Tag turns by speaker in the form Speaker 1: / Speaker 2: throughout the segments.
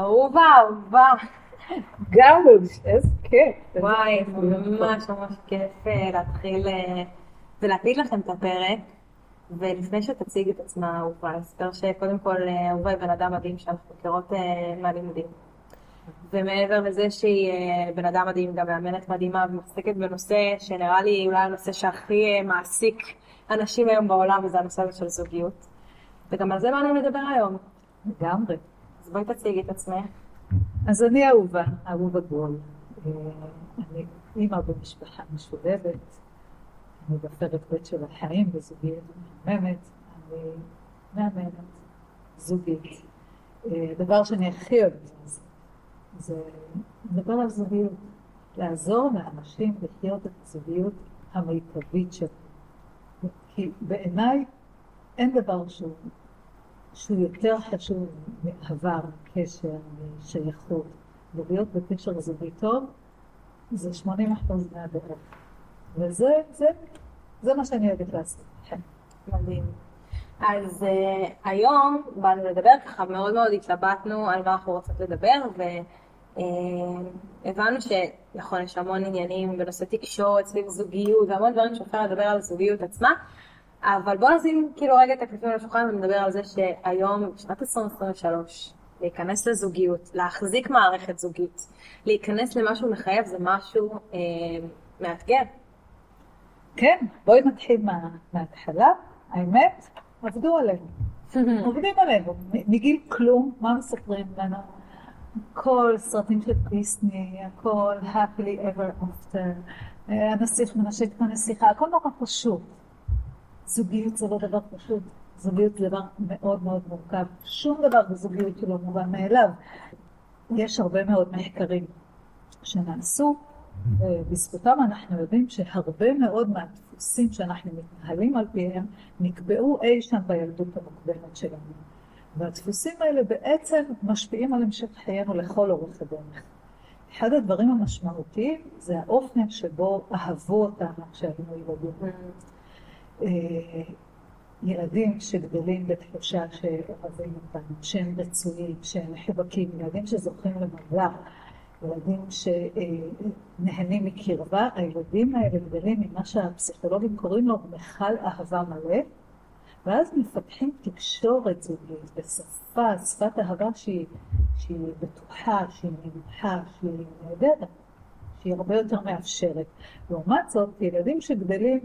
Speaker 1: אהובה, אהובה.
Speaker 2: גם איזה כיף.
Speaker 1: וואי, ממש ממש כיף אה, להתחיל אה, ולהקליט לכם את הפרק. ולפני שתציג את עצמה אהובה, אספר שקודם כל אה, אהובה היא בן אדם מדהים שאנחנו מכירות מהלימודים. ומעבר לזה שהיא בן אדם מדהים, גם מאמנת מדהימה ומתעסקת בנושא שנראה לי אולי הנושא שהכי מעסיק אנשים היום בעולם, וזה הנושא הזה של זוגיות. וגם על זה באנו לדבר היום.
Speaker 2: לגמרי.
Speaker 1: בואי תציגי את עצמך.
Speaker 2: אז אני אהובה, אהובה גול. אה, אני אימא במשפחה משולבת, אני בפרק ב' של החיים בזוגיות מהממת, אני מאמנת, זוגית. הדבר אה, שאני הכי אוהבת זה לדבר על זוגיות, לעזור לאנשים לחיות את הזוגיות המיטבית שלהם. כי בעיניי אין דבר שהוא שהוא יותר חשוב מעבר, קשר, משייכות, ולהיות בקשר זוגי טוב, זה 80 אחוז מהדרך. וזה זה, זה מה שאני אוהבת לעשות.
Speaker 1: כן. מדהים. אז uh, היום באנו לדבר, ככה מאוד מאוד התלבטנו על מה אנחנו רוצות לדבר, והבנו uh, שנכון, יש המון עניינים בנושא תקשורת, סביב זוגיות, והמון דברים שאפשר לדבר על הזוגיות עצמה, אבל בוא נשים כאילו רגע את הקלפים על השולחן ונדבר על זה שהיום, בשנת 2023, להיכנס לזוגיות, להחזיק מערכת זוגית, להיכנס למשהו מחייב זה משהו אה, מאתגר.
Speaker 2: כן, בואי נתחיל מה, מההתחלה. האמת, עבדו עלינו. עובדים עלינו. מגיל כלום, מה מספרים לנו? כל סרטים של דיסני, הכל happily ever after, אה, הנסיך מנשק את הנסיכה, הכל נורא פשוט. זוגיות זה לא דבר פשוט, זוגיות זה דבר מאוד מאוד מורכב, שום דבר בזוגיות שלא מובן מאליו. יש הרבה מאוד מחקרים שנעשו, ובזכותם אנחנו יודעים שהרבה מאוד מהדפוסים שאנחנו מתנהלים על פיהם נקבעו אי שם בילדות המוקדמת שלנו. והדפוסים האלה בעצם משפיעים על המשך חיינו לכל אורך הדרך. אחד הדברים המשמעותיים זה האופן שבו אהבו אותנו כשהיינו ילדים. אה, ילדים שגדלים בתחושה שאוהבים אותם, שהם רצויים, שהם מחובקים, ילדים שזוכים למגע, ילדים שנהנים מקרבה, הילדים האלה גדלים ממה שהפסיכולוגים קוראים לו מכל אהבה מלא, ואז מפתחים תקשורת זוגית בשפה, שפת אהבה שהיא, שהיא בטוחה, שהיא נמוכה, שהיא נהדרת, שהיא הרבה יותר מאפשרת. לעומת זאת, ילדים שגדלים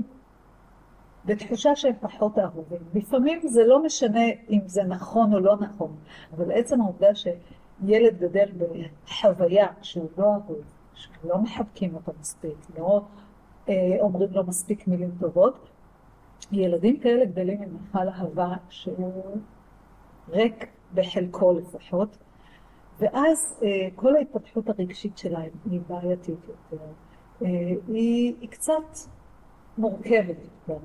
Speaker 2: בתחושה שהם פחות אהובים. לפעמים זה לא משנה אם זה נכון או לא נכון, אבל עצם העובדה שילד גדל בחוויה שהוא לא אהוב, שלא מחבקים אותו מספיק, לא אה, אומרים לו מספיק מילים טובות, ילדים כאלה גדלים עם מיכל אהבה שהוא ריק בחלקו לפחות, ואז אה, כל ההתפתחות הרגשית שלהם היא בעייתית יותר, אה, היא, היא קצת מורכבת יותר.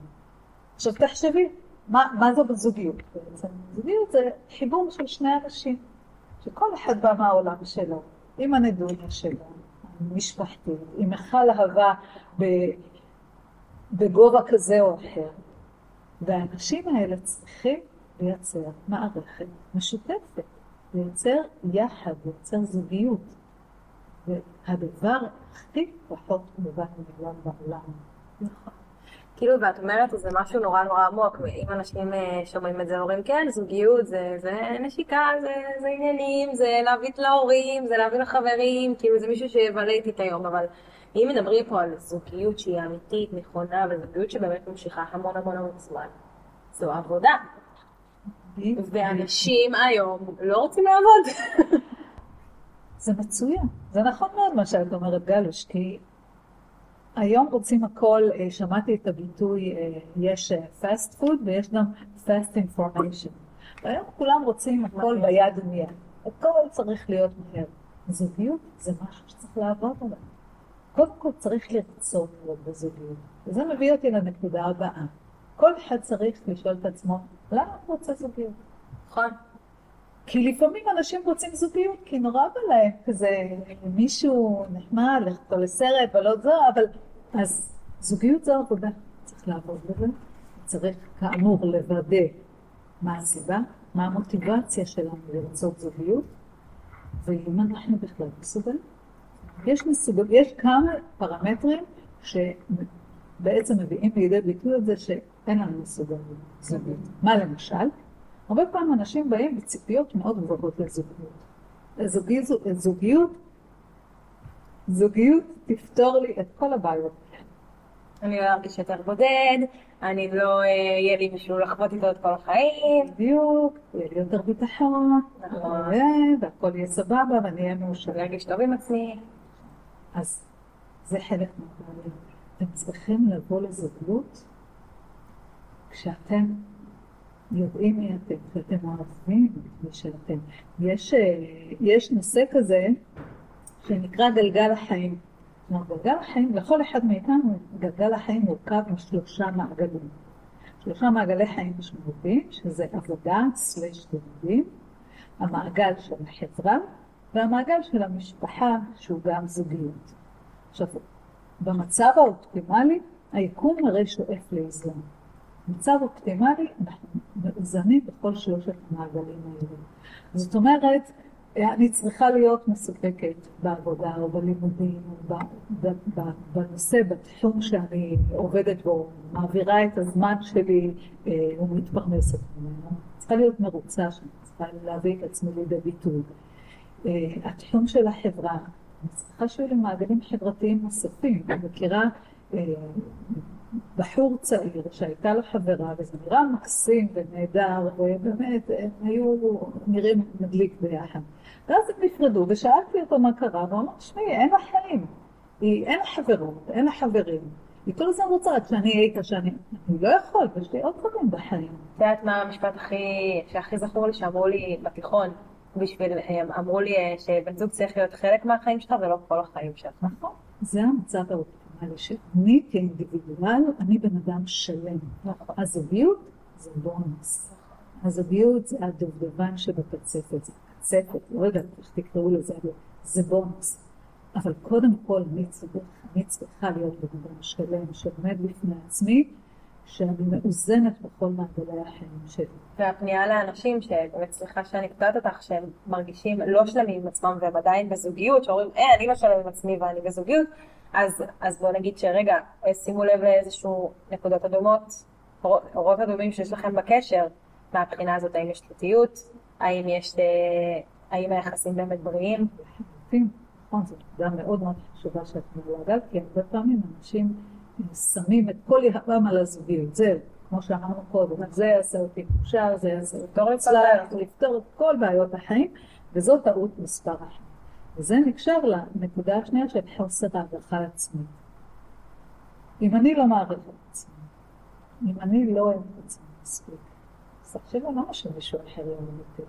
Speaker 2: עכשיו תחשבי, מה, מה זה בזוגיות בעצם? זוגיות זה חיבור של שני אנשים, שכל אחד בא מהעולם שלו, עם הנדוניה שלו, משפחתית, עם מכל אהבה בגובה כזה או אחר. והאנשים האלה צריכים לייצר מערכת משותפת, לייצר יחד, לייצר זוגיות. והדבר הכי פחות מובן מאליו בעולם.
Speaker 1: נכון. כאילו, ואת אומרת, זה משהו נורא נורא עמוק, אם אנשים אה, שומעים את זה, אומרים, כן, זוגיות, זה, זה נשיקה, זה, זה עניינים, זה להביא להורים, זה להביא לחברים, כאילו, זה מישהו שיבלה איתי את היום, אבל אם מדברים פה על זוגיות שהיא אמיתית, נכונה, וזוגיות שבאמת ממשיכה המון המון המון זמן, זו עבודה. ואנשים היום לא רוצים לעבוד.
Speaker 2: זה מצוין. זה נכון מאוד מה שאת אומרת, גלוש, כי היום רוצים הכל, אה, שמעתי את הביטוי, אה, יש אה, fast food ויש גם fast information. היום כולם רוצים הכל ביד ומיד. הכל צריך להיות מהר. זוגיות זה משהו שצריך לעבוד עליו. קודם כל צריך לרצות להיות בזוגיות. וזה מביא אותי לנקודה הבאה. כל אחד צריך לשאול את עצמו, למה הוא רוצה זוגיות?
Speaker 1: נכון.
Speaker 2: כי לפעמים אנשים רוצים זוגיות, כי נורא בא להם כזה מישהו נחמד, ללכת לסרט ולא זה, אבל אז זוגיות זו עבודה, צריך לעבוד בזה, צריך כאמור לוודא מה הסיבה, מה המוטיבציה שלנו לרצות זוגיות, ואם אנחנו בכלל מסוגלים. יש, מסוגל, יש כמה פרמטרים שבעצם מביאים לידי ביטוי את זה שאין לנו מסוגלות זוגית. מה למשל? הרבה פעמים אנשים באים בציפיות מאוד גבוהות לזוגיות. זוגיות, זוגיות, זוגיות תפתור לי את כל הבעיות.
Speaker 1: אני לא ארגיש יותר בודד, אני לא, יהיה לי מישהו לחוות איתו את כל החיים.
Speaker 2: בדיוק, יהיה לי יותר ביטחון,
Speaker 1: נכון.
Speaker 2: והכל יהיה סבבה ואני אהיה מאושר.
Speaker 1: אני ארגיש טוב עם עצמי.
Speaker 2: אז זה חלק מהבעיה. אתם צריכים לבוא לזוגיות כשאתם יודעים מי אתם, כשאתם אוהבים את מי שאתם. יש, אה, יש נושא כזה שנקרא גלגל החיים. כלומר, גלגל החיים, לכל אחד מאיתנו, גלגל החיים מורכב משלושה מעגלים. שלושה מעגלי חיים משמעותיים, שזה עבודה סלש לימודים, המעגל של החברה והמעגל של המשפחה, שהוא גם זוגיות. עכשיו, במצב האופטימלי, היקום הרי שואף לאיזון. במצב אופטימלי, אנחנו מאוזנים בכל שלושת המעגלים האלה. זאת אומרת, אני צריכה להיות מסופקת בעבודה או בלימודים או בנושא, בתחום שאני עובדת בו, מעבירה את הזמן שלי אה, ומתפרנסת ממנו. צריכה להיות מרוצה שאני צריכה להביא את עצמי לידי ביטוי. אה, התחום של החברה, אני צריכה שיהיו לי מעגלים חברתיים נוספים. אני מכירה אה, בחור צעיר שהייתה לו חברה וזה נראה מקסים ונהדר ובאמת הם היו נראים מדליק ביחד. ואז הם נפרדו ושאלתי אותו מה קרה והוא אמר, שמעי, אין לה חיים, היא, אין לה חברות, אין לה חברים. היא כל הזמן רוצה רק שאני אהיה איתה, שאני אני לא יכול, ויש לי עוד דברים בחיים.
Speaker 1: את יודעת מה המשפט הכי, שהכי זכור לי, שאמרו לי בתיכון, בשביל, אמרו לי אה, שבן זוג צריך להיות חלק מהחיים שלך ולא כל החיים שלך.
Speaker 2: נכון, זה המצב האופטימלי שאני כאינדיבידואל, אני בן אדם שלם. הזוגיות זה בונוס. הזוגיות זה הדובדבן שבקצפת, זה קצפת, לא יודעת איך תקראו לזה, אבל זה בונוס. אבל קודם כל אני צריכה, אני צריכה להיות בן אדם שלם שעומד בפני עצמי, שאני מאוזנת בכל מעגלי החיים שלי.
Speaker 1: והפנייה לאנשים, שבאמת סליחה שאני קטעת אותך, שהם מרגישים לא שלמים עם עצמם והם עדיין בזוגיות, שאומרים, אה, אני לא שלם עם עצמי ואני בזוגיות, אז, אז בואו נגיד שרגע, שימו לב לאיזשהו נקודות אדומות, אורות אדומים שיש לכם בקשר, מהבחינה הזאת, האם יש תלותיות, האם יש, אה, האם היחסים באמת בריאים.
Speaker 2: נכון, זו נקודה מאוד מאוד חשובה שאת מעלה, כי הרבה פעמים אנשים שמים את כל יהבם על הזוגיות, זהו, כמו שאמרנו קודם, זה יעשה אותי מאושר, זה יעשה אותי לפתור את כל בעיות החיים, וזו טעות מספר אחת. וזה נקשר לנקודה השנייה של חוסר הערכה עצמית. אם אני לא מעריך את עצמי, אם אני לא אוהב את עצמי מספיק, אז עכשיו למה שמישהו אחר יאהב אותי?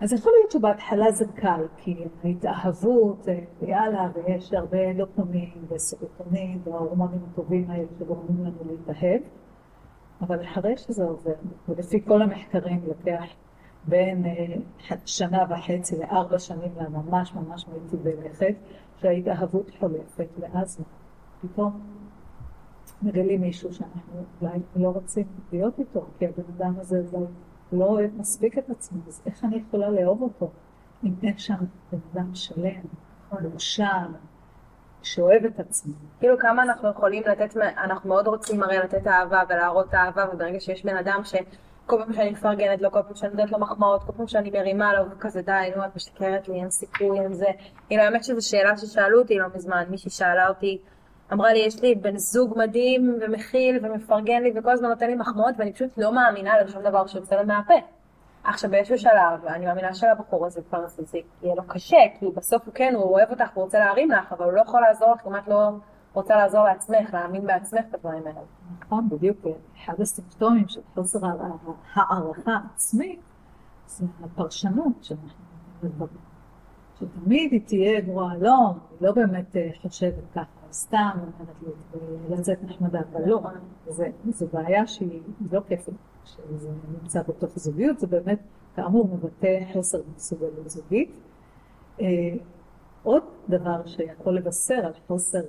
Speaker 2: אז יכול להיות שבהתחלה זה קל, כי ההתאהבות, יאללה, ויש הרבה דופמין וסרוטונין וההורמונים הטובים האלה שגורמים לנו להתאהב, אבל אחרי שזה עובר, ולפי כל המחקרים לוקח בין שנה וחצי לארבע שנים לממש ממש מיטיבי לכת, שההתאהבות חולפת, ואז פתאום מגלים מישהו שאנחנו אולי לא רוצים להיות איתו, כי הבן אדם הזה אולי לא אוהב מספיק את עצמו, אז איך אני יכולה לאהוב אותו? אם אין שם בן אדם שלם, מאושר, שאוהב את עצמו.
Speaker 1: כאילו כמה אנחנו יכולים לתת, אנחנו מאוד רוצים הרי לתת אהבה ולהראות אהבה, וברגע שיש בן אדם שכל פעם שאני מפרגנת לו, כל פעם שאני נותנת לו מחמאות, כל פעם שאני מרימה לו, וכזה די, נו, את משקרת לי, אין סיכוי, אין זה. כאילו האמת שזו שאלה ששאלו אותי לא מזמן, מישהי שאלה אותי, אמרה לי, יש לי בן זוג מדהים ומכיל ומפרגן לי וכל הזמן נותן לי מחמאות ואני פשוט לא מאמינה לשום דבר שיוצא לו מהפה. עכשיו באיזשהו שלב, אני מאמינה שלבחור הזה כבר זה יהיה לו קשה, כי בסוף הוא כן, הוא אוהב אותך, הוא רוצה להרים לך, אבל הוא לא יכול לעזור לך אם את לא רוצה לעזור לעצמך, להאמין בעצמך את הדברים האלה.
Speaker 2: נכון, בדיוק. אחד הסימפטומים של חוסר הערכה עצמית, זה הפרשנות שאנחנו. שתמיד היא תהיה גרועה, לא, היא לא באמת חושבת ככה, סתם אומרת לי, לצאת נחמדה, אבל לא, זו בעיה שהיא לא כיפית, שזה נמצא בתוך זוגיות, זה באמת, כאמור, מבטא חוסר מסוגלות זוגית. עוד דבר שיכול לבשר על חוסר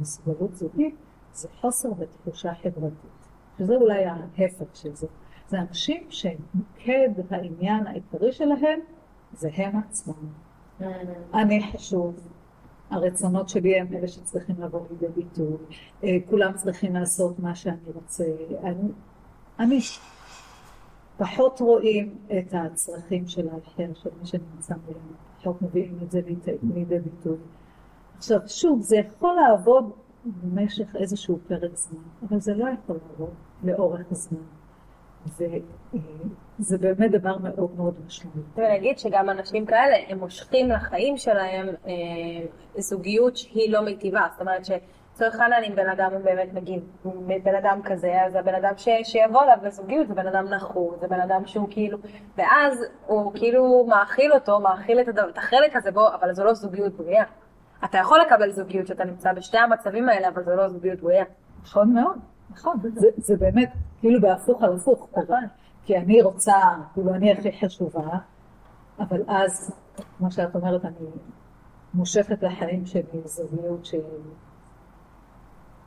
Speaker 2: מסוגלות זוגית, זה חוסר בתחושה חברתית, שזה אולי ההפך של זה. זה אנשים שמוקד העניין העיקרי שלהם זה הם עצמם. אני חשוב, הרצונות שלי הם אלה שצריכים לבוא לידי ביטוי, אה, כולם צריכים לעשות מה שאני רוצה, אני, אני פחות רואים את הצרכים של האחר, של מי שנמצא מולנו, פחות מביאים את זה לידי ביטוי. עכשיו שוב, זה יכול לעבוד במשך איזשהו פרק זמן, אבל זה לא יכול לעבוד לאורך זמן. וזה באמת דבר מאוד מאוד משמעותי.
Speaker 1: ולהגיד שגם אנשים כאלה, הם מושכים לחיים שלהם אה, זוגיות שהיא לא מיטיבה. זאת אומרת שלצורך העניין אם בן אדם באמת מגיב, בן אדם כזה, אז הבן אדם ש, שיבוא אליו לזוגיות זה בן אדם נחות, זה בן אדם שהוא כאילו, ואז הוא כאילו מאכיל אותו, מאכיל את, הדבר, את החלק הזה בו, אבל זו לא זוגיות בריאה. אתה יכול לקבל זוגיות שאתה נמצא בשתי המצבים האלה, אבל זו לא זוגיות בריאה.
Speaker 2: נכון מאוד. נכון, זה, זה באמת כאילו בהפוך על הפוך. כי אני רוצה, כאילו אני הכי חשובה, אבל אז, כמו שאת אומרת, אני מושכת לחיים שלי זוגיות שהיא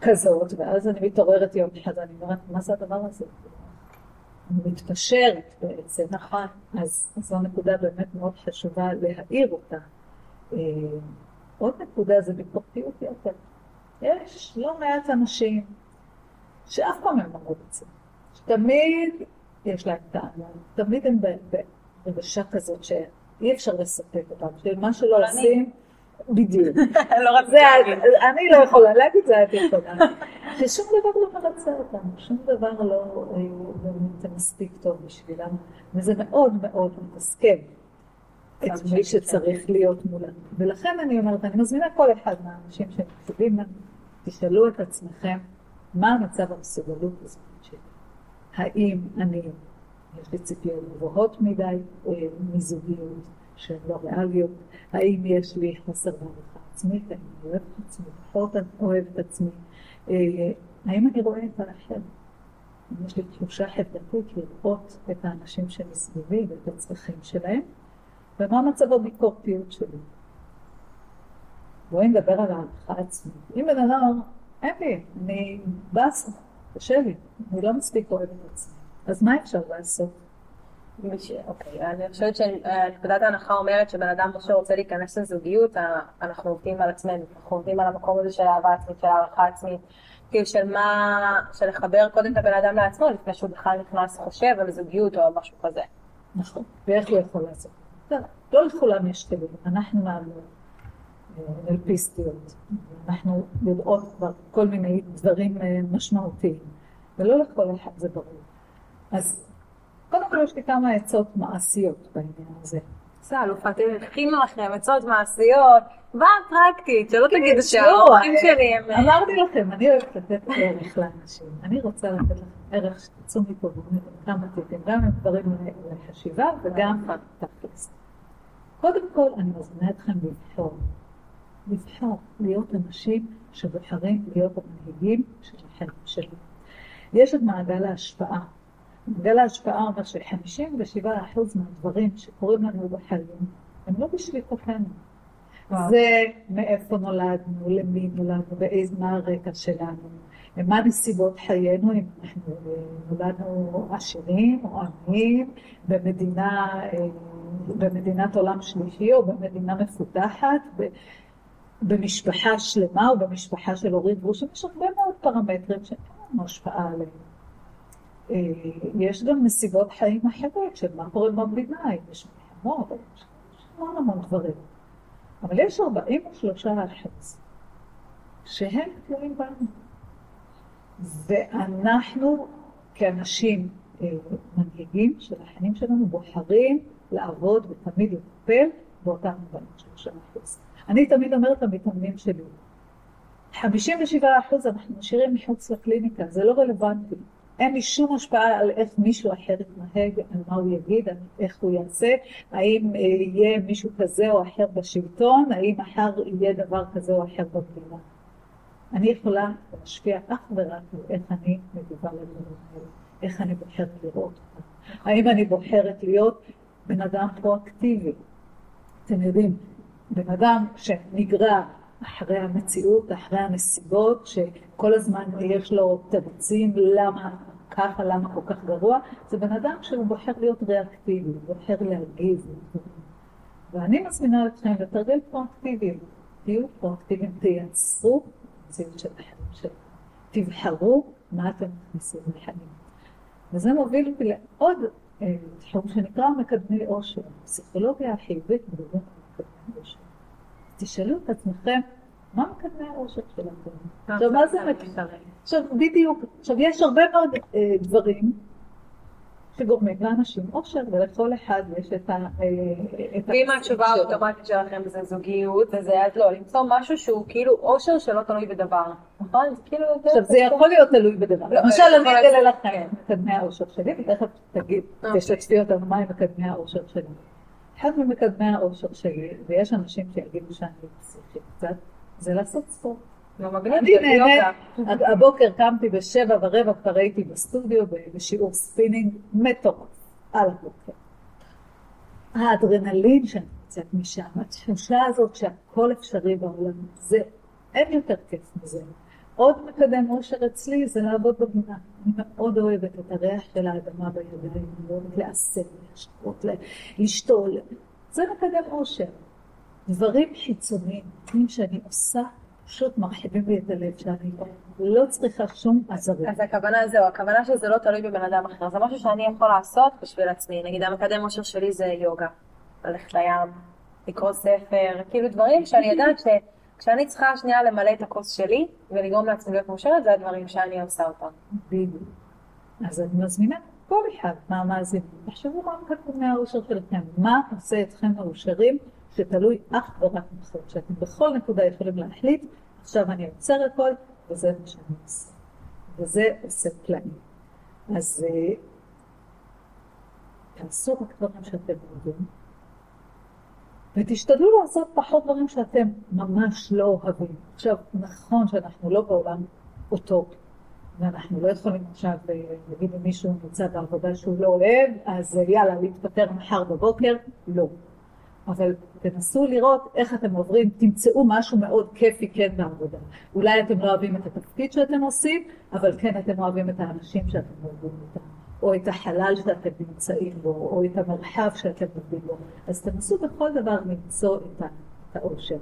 Speaker 2: כזאת, ואז אני מתעוררת יום אחד, אני אומרת, מה זה הדבר הזה? אני מתפשרת בעצם.
Speaker 1: נכון.
Speaker 2: אז זו נקודה באמת מאוד חשובה להעיר אותה. אה, עוד נקודה זה ביקורתיות יותר. יש לא מעט אנשים שאף פעם הם לא מרוצים. שתמיד יש להם טענה, תמיד הם ברגשה כזאת שאי אפשר לספק אותם, שמה שלא עושים, בדיוק.
Speaker 1: לא.
Speaker 2: אני לא יכולה להגיד, זה את יכולה. ששום דבר לא מרצה אותם, שום דבר לא באמת מספיק טוב בשבילם, וזה מאוד מאוד מתסכל. את מי שצריך להיות מולנו. ולכן אני אומרת, אני מזמינה כל אחד מהאנשים שמקשיבים לנו, תשאלו את עצמכם, מה המצב המסוגלות הזאת שלי? האם אני, יש לי ציפיות גבוהות מדי אה, מזוגיות שהן לא ריאליות? האם יש לי חוסר בעריכה עצמית? האם אני אוהבת את עצמי? פחות אוהבת את עצמי? אה, האם אני רואה את האחר? אם יש לי תחושה חברתית לראות את האנשים שמסביבי ואת הצרכים שלהם? ומה מצב הביקורתיות שלי? בואי נדבר על הערכה עצמית. אם בן אדם אין לי, אני באסה, קשה לי, אני לא מספיק אוהבת את עצמי. אז מה אפשר לעשות?
Speaker 1: אוקיי, אני חושבת שנקודת ההנחה אומרת שבן אדם שרוצה להיכנס לזוגיות, אנחנו עובדים על עצמנו, אנחנו עובדים על המקום הזה של אהבה עצמית, של הערכה עצמית, כאילו של מה, של לחבר קודם את הבן אדם לעצמו לפני שהוא בכלל נכנס חושב על זוגיות או על משהו כזה.
Speaker 2: נכון, ואיך הוא יכול לעשות? לא לכולם יש כלים, אנחנו מאמינים. אלפיסטיות. אנחנו יודעות כבר כל מיני דברים אה, משמעותיים, ולא לכל אחד זה ברור. אז קודם כל יש לי כמה עצות מעשיות בעניין הזה.
Speaker 1: בסדר, אלופת, הכינו לכם עצות מעשיות, מה פרקטית, שלא כן, תגידו שהאורחים שלי הם...
Speaker 2: אה, אמרתי לכם, אני אוהבת לתת ערך לאנשים. אני רוצה לתת לכם ערך שתצאו מפה כמה טיפים, גם עם דברים לחשיבה וגם תכלס. קודם כל, אני מזמינה אתכם לבחור. לבחור להיות אנשים שבוחרים להיות המנהיגים של החיים שלי. יש את מעגל ההשפעה. מעגל ההשפעה אומר ש-57% מהדברים שקורים לנו בחיים הם לא בשליטתנו. זה מאיפה נולדנו, למי נולדנו, באיזה, מה הרקע שלנו, מה נסיבות חיינו, אם אנחנו נולדנו עשירים או עניים, במדינה, אה, במדינת עולם שלישי או במדינה מפותחת, במשפחה שלמה או במשפחה של הורים גרושים, יש הרבה מאוד פרמטרים שאין לנו השפעה עליהם. אה, יש גם נסיבות חיים אחרות של מה קורה במדינה, אם יש מלחמות, יש המון המון דברים. אבל יש 43 אחוז שהם תלויים בנו. ואנחנו כאנשים אה, מנהיגים של החיים שלנו בוחרים לעבוד ותמיד לטפל באותם 43 אחוז. אני תמיד אומרת למתאמנים שלי, 57 אחוז אנחנו משאירים מחוץ לקליניקה, זה לא רלוונטי. אין לי שום השפעה על איך מישהו אחר יתנהג, על מה הוא יגיד, על איך הוא יעשה, האם אה, יהיה מישהו כזה או אחר בשלטון, האם מחר יהיה דבר כזה או אחר במדינה. אני יכולה להשפיע אך ורק על איך אני מגיבה לדברים האלה, איך אני בוחרת לראות אותם. האם אני בוחרת להיות בן אדם פרואקטיבי. אתם יודעים, בן אדם שנגרע אחרי המציאות, אחרי הנסיבות, שכל הזמן יש לו תירוצים למה ככה, למה כל כך גרוע, זה בן אדם שהוא בוחר להיות ריאקטיבי, בוחר להגיב. ואני מזמינה אתכם לתרגל פרואקטיביות. תהיו פרואקטיביים, תייצרו מציאות של החיים שלכם. תבחרו מה אתם מכניסים לחיים. וזה מוביל אותי לעוד אה, תחום שנקרא מקדמי עושר. פסיכולוגיה החיובית מדברים מקדמי עושר. תשאלו את עצמכם, מה מקדמי העושר שלכם? עכשיו, מה זה מקדמי? עכשיו, בדיוק. עכשיו, יש הרבה מאוד אה, דברים שגורמים לאנשים אושר, ולכל אחד יש את ה... אה,
Speaker 1: ואם התשובה האוטומטית שלכם זה זוגיות, וזה אז לא, למצוא משהו שהוא כאילו אושר שלא תלוי בדבר, נכון? זה כאילו...
Speaker 2: עכשיו זה יכול להיות תלוי בדבר. לא, למשל אני אגלה לכם. מקדמי האושר שלי, ותכף תגיד, אוקיי. תשתפי אותנו מה הם מקדמי האושר שלי. אחד ממקדמי האושר שלי, ויש אנשים שיגידו שאני פסיכית קצת, זה לעשות ספורט.
Speaker 1: לא אני
Speaker 2: נהנית, הבוקר קמתי בשבע ורבע, כבר הייתי בסטודיו בשיעור ספינינג מטורף על הבוקר. האדרנלין שאני יוצאת משם, התחושה הזאת שהכל אפשרי בעולם, זה, אין יותר כיף מזה. עוד מקדם אושר אצלי זה לעבוד בגינה. אני מאוד אוהבת את הריח של האדמה בידיים, אני אוהבת לעשב, להשקות, לשתול. זה מקדם אושר. דברים חיצוניים, דברים שאני עושה פשוט מרחיבים לי את הלב שאני לא צריכה שום עזרים.
Speaker 1: אז הכוונה זהו, הכוונה שזה לא תלוי בבן אדם אחר, זה משהו שאני יכול לעשות בשביל עצמי. נגיד המקדם אושר שלי זה יוגה, ללכת לים, לקרוא ספר, כאילו דברים שאני יודעת שכשאני צריכה שנייה למלא את הכוס שלי ולגרום לעצמי להיות מאושרת, זה הדברים שאני עושה אותם.
Speaker 2: בדיוק. אז אני מזמינה כל אחד מהמאזינים, תחשבו מה מקדמי האושר שלכם, מה עושה אתכם מאושרים. שתלוי אך ורק בכם, שאתם בכל נקודה יכולים להחליט, עכשיו אני עוצר הכל, וזה מה שאני עושה. וזה עושה פלאים. אז אה, תעשו רק דברים שאתם אוהבים, ותשתדלו לעשות פחות דברים שאתם ממש לא אוהבים. עכשיו, נכון שאנחנו לא בעולם אוטופי, ואנחנו לא יכולים עכשיו להגיד אם מישהו נמצא בעבודה שהוא לא אוהב, אז יאללה, להתפטר מחר בבוקר, לא. אבל תנסו לראות איך אתם עוברים, תמצאו משהו מאוד כיפי כן בעבודה. אולי אתם לא אוהבים את התפקיד שאתם עושים, אבל כן אתם אוהבים את האנשים שאתם עובדים איתם, או את החלל שאתם נמצאים בו, או את המרחב שאתם עובדים בו. אז תנסו בכל דבר למצוא את האושר.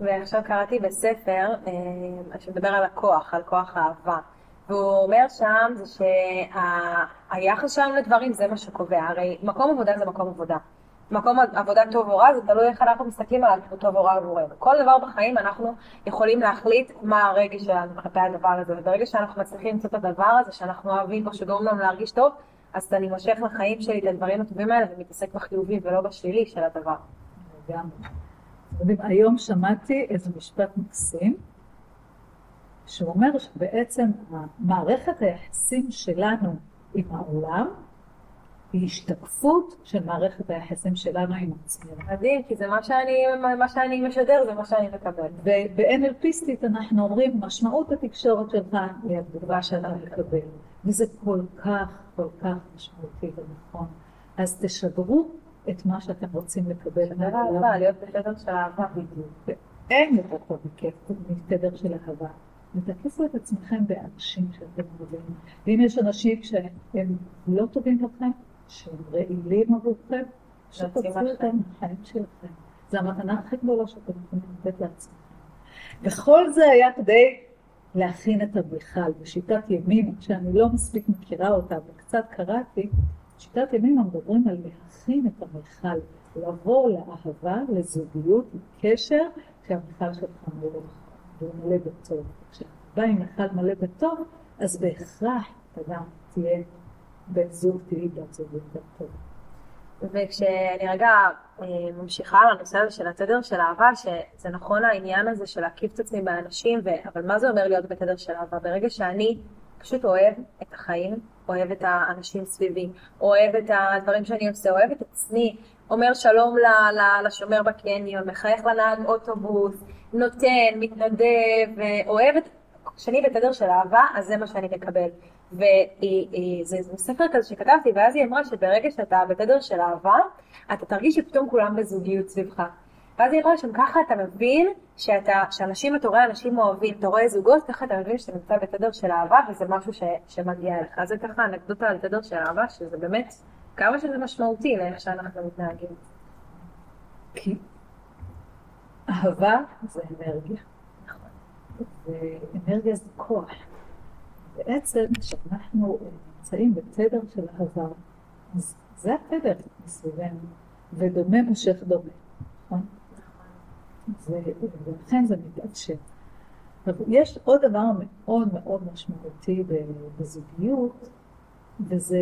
Speaker 1: ועכשיו קראתי בספר אה, שמדבר על הכוח, על כוח האהבה. והוא אומר שם זה שהיחס שלנו לדברים זה מה שקובע, הרי מקום עבודה זה מקום עבודה. מקום עבודה טוב או רע, זה תלוי איך אנחנו מסתכלים הוא טוב או רע עבורנו. כל דבר בחיים אנחנו יכולים להחליט מה הרגש שלנו כלפי הדבר הזה, וברגע שאנחנו מצליחים למצוא את הדבר הזה שאנחנו אוהבים בו, שגורם לנו להרגיש טוב, אז אני מושך לחיים שלי את הדברים הטובים האלה ומתעסק בחיובי ולא בשלילי של הדבר.
Speaker 2: גם. היום שמעתי איזה משפט מקסים, שהוא אומר שבעצם מערכת היחסים שלנו עם העולם היא השתקפות של מערכת היחסים שלנו עם עצמנו.
Speaker 1: מדהים, כי זה מה שאני, מה שאני משדר, זה מה שאני מקבל.
Speaker 2: וב-NLPיסטית אנחנו אומרים, משמעות התקשורת שלך היא התגובה שאתה מקבל. וזה כל כך, כל כך משמעותי ונכון. אז תשדרו את מה שאתם רוצים לקבל.
Speaker 1: שדר אהבה, להיות בתדר של אהבה.
Speaker 2: בדיוק. אין יותר טוב מתדר של אהבה. ותקיפו את עצמכם באנשים שאתם אוהבים. ואם יש אנשים שהם לא טובים לכם, שהם רעילים עבורכם, שתוציאו אותם מהחיים שלכם. זו המתנה הכי גדולה שאתם יכולים לתת לעצמכם. וכל זה היה כדי להכין את המיכל. בשיטת ימימה, שאני לא מספיק מכירה אותה וקצת קראתי, שיטת ימימה מדברים על להכין את המיכל, לבוא לאהבה, לזוגיות, לקשר, כשהמיכל שלך מלא בטוב. כשאתה בא עם מיכל מלא בטוב, אז בהכרח אתה גם תהיה בן זוג תהיי בת יותר טוב.
Speaker 1: וכשאני רגע אה, ממשיכה על הנושא הזה של התדר של אהבה, שזה נכון העניין הזה של להקיף את עצמי באנשים, ו... אבל מה זה אומר להיות בתדר של אהבה? ברגע שאני פשוט אוהב את החיים, אוהב את האנשים סביבי, אוהב את הדברים שאני עושה, אוהב את עצמי, אומר שלום ל... ל... לשומר בקניון, מחייך לנהג אוטובוס, נותן, מתנדב, אוהב את... כשאני בתדר של אהבה, אז זה מה שאני מקבל. וזה ספר כזה שכתבתי, ואז היא אמרה שברגע שאתה בתדר של אהבה, אתה תרגיש שפתאום כולם בזוגיות סביבך. ואז היא אמרה שם, ככה אתה מבין שאתה, שאנשים, אתה רואה אנשים אוהבים, אתה רואה זוגות, ככה אתה מבין שאתה נמצא בתדר של אהבה, וזה משהו ש, שמגיע לך. אז זה ככה אנקדוטה על תדר של אהבה, שזה באמת, כמה שזה משמעותי לאיך שאנחנו מתנהגים.
Speaker 2: כי אהבה זה אנרגיה. ואנרגיה זה כוח. בעצם כשאנחנו נמצאים בתדר של אהבה, אז זה התדר מסביבנו, ודומה מושך דומה, נכון? ולכן זה מתאפשר. יש עוד דבר מאוד מאוד משמעותי בזוגיות, וזה,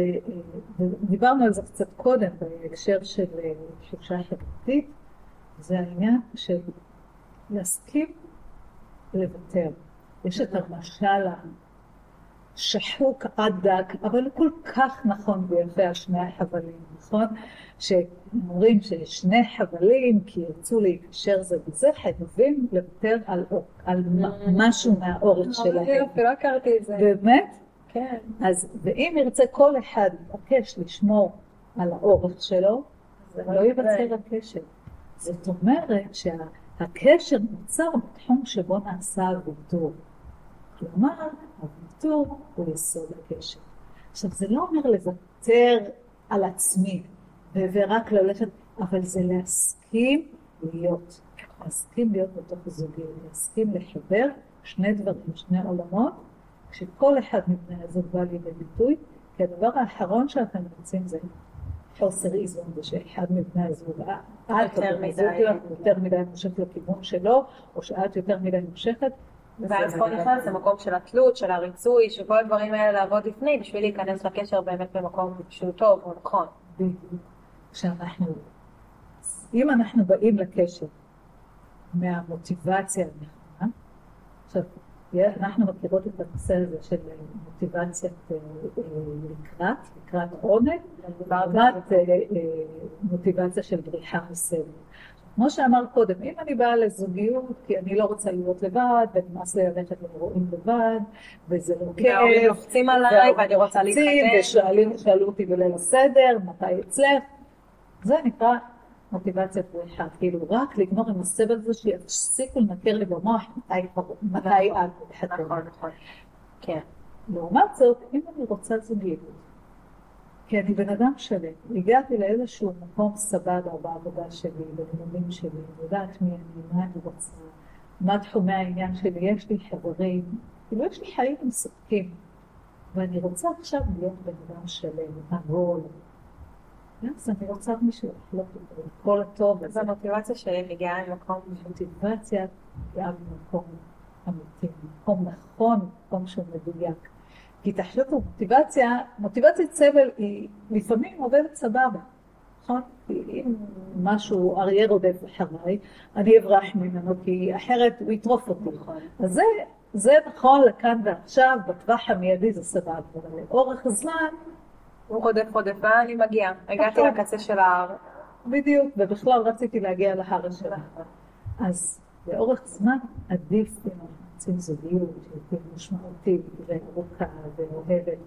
Speaker 2: דיברנו על זה קצת קודם בהקשר של חופשה חברתית, זה העניין של להסכים לוותר. יש את המשל השחוק עד דק, אבל הוא כל כך נכון ויפה על שני החבלים, נכון? שאומרים ששני חבלים, כי ירצו להיקשר זה בזה, חייבים לוותר על, על משהו מהאורך שלהם.
Speaker 1: לא הכרתי את זה.
Speaker 2: באמת?
Speaker 1: כן.
Speaker 2: אז, ואם ירצה כל אחד לבקש לשמור על האורך שלו, זה לא ייווצר הקשר. זאת אומרת שהקשר נוצר בתחום שבו נעשה הוויתור. כלומר, הוויתור הוא יסוד הקשר. עכשיו, זה לא אומר לוותר על עצמי ורק ללכת, אבל זה להסכים להיות. להסכים להיות בתוך הזוגיות, להסכים לחבר שני דברים, שני עולמות, כשכל אחד מבני הזוג בא לידי ביטוי, כי הדבר האחרון שאתם רוצים זה חוסר איזון, ושאחד מבני הזוג, את יותר מדי, יותר מדי מושך לכיוון שלו, או שאת יותר מדי מושכת.
Speaker 1: ואז כל אחד זה מקום של התלות, של הריצוי, של כל הדברים האלה לעבוד לפני, בשביל להיכנס לקשר באמת במקום שהוא טוב או נכון.
Speaker 2: כשאנחנו, אם אנחנו באים לקשר מהמוטיבציה הנכונה, עכשיו, אנחנו מכירות את הנושא הזה של מוטיבציית אה, אה, לקראת, לקראת עונג, לעומת אה, מוטיבציה של בריחה מסבל. כמו שאמר קודם, אם אני באה לזוגיות כי אני לא רוצה להיות לבד, ונמאס לי ללכת לאירועים לבד, וזה לא כיף,
Speaker 1: וההורים לוחצים עליי, ואני רוצה להתחתן,
Speaker 2: ושאלו אותי בליל הסדר, מתי אצלך, זה נקרא מוטיבציית בריחה, כאילו רק לגמור עם הסבל הזה שיפסיקו לנקר לי במוח מתי את מתחתנת.
Speaker 1: נכון, נכון. כן.
Speaker 2: לעומת זאת, אם אני רוצה זוגיות, כי אני בן אדם שלם, הגעתי לאיזשהו מקום סבבה בעבודה שלי, בלימודים שלי, אני יודעת מי אני, מה אני רוצה, מה תחומי העניין שלי, יש לי חברים, כאילו יש לי חיים מספקים, ואני רוצה עכשיו להיות בן אדם שלם, עגול, אז אני רוצה מישהו לחלוק איתו, כל הטוב.
Speaker 1: אז המוטיבציה שלי מגיעה ממקום,
Speaker 2: מוטיבציה מגיעה ממקום אמיתי, מקום נכון, מקום שהוא מדויק. כי תחשבו, מוטיבציה, מוטיבציית סבל היא לפעמים עובדת סבבה, נכון? אם משהו, אריה רודף אחריי, אני אברח ממנו, כי אחרת הוא יטרוף אותי. נכון. אז זה, זה נכון לכאן ועכשיו, בטווח המיידי זה סבבה, אבל לאורך הזמן
Speaker 1: הוא רודף רודף, ואני מגיעה. הגעתי נכון. לקצה של ההר.
Speaker 2: בדיוק, ובכלל רציתי להגיע להר שלה. אז לאורך זמן עדיף רוצים זוגיות שתהיה משמעותית וארוכה ואוהבת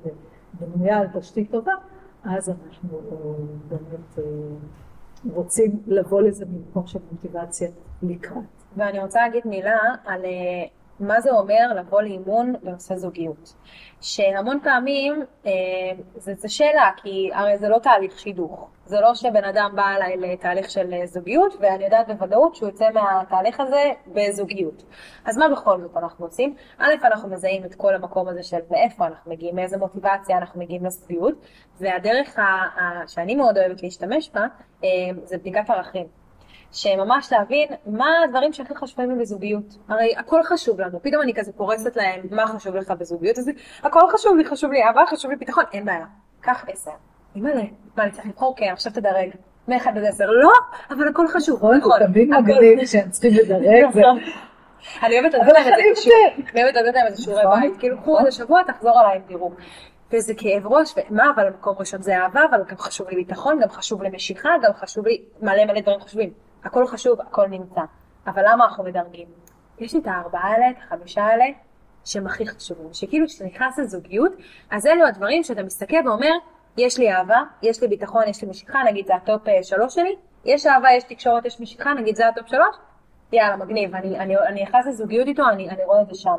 Speaker 2: ובנויה על תשתית טובה, אז אנחנו באמת אה, רוצים לבוא לזה ממקום של מוטיבציה לקראת.
Speaker 1: ואני רוצה להגיד מילה על אה, מה זה אומר לבוא לאימון בנושא זוגיות. שהמון פעמים אה, זו שאלה, כי הרי זה לא תהליך שידוך. זה לא שבן אדם בא אליי לתהליך של אה, זוגיות, ואני יודעת בוודאות שהוא יוצא מהתהליך הזה בזוגיות. אז מה בכל זאת אנחנו עושים? א', אנחנו מזהים את כל המקום הזה של מאיפה אנחנו מגיעים, מאיזה מוטיבציה אנחנו מגיעים לזוגיות, והדרך ה- שאני מאוד אוהבת להשתמש בה, אה, זה בדיקת ערכים. שממש להבין מה הדברים שהכי חשובים לי בזוגיות. הרי הכל חשוב לנו, פתאום אני כזה פורסת להם מה חשוב לך בזוגיות, אז הכל חשוב לי, חשוב לי אהבה, חשוב לי ביטחון, אין בעיה. קח עשר. אימא'לה, מה אני צריך לבחור? כן, עכשיו תדרג. מ-1 עד 10, לא, אבל הכל חשוב.
Speaker 2: נכון, זה תמיד מגניב שהם צריכים לדרג.
Speaker 1: אני אוהבת לתת להם איזה שיעורי בית, כאילו קחו איזה שבוע, תחזור עליי עם דירוג. וזה כאב ראש, ומה, אבל המקום ראשון זה אהבה, אבל גם חשוב לי ביטחון, גם חשוב לי משיכה, גם חשוב לי מלא מלא דברים חשובים. הכל חשוב, הכל נמצא. אבל למה אנחנו מדרגים? יש לי את הארבעה האלה, את החמישה האלה, שהם הכי חשובים. שכאילו כשאתה נכנס לזוגיות, אז אלו הדברים שאתה מסתכל ואומר, יש לי אהבה, יש לי ביטחון, יש לי משיכה, נגיד זה ה top אה, שלוש שלי, יש אהבה, יש תקשורת, יש משיכה, נגיד זה ה top שלוש, יאללה, מגניב, אני, נכנס לזוגיות איתו, אני, אני רואה את זה שם.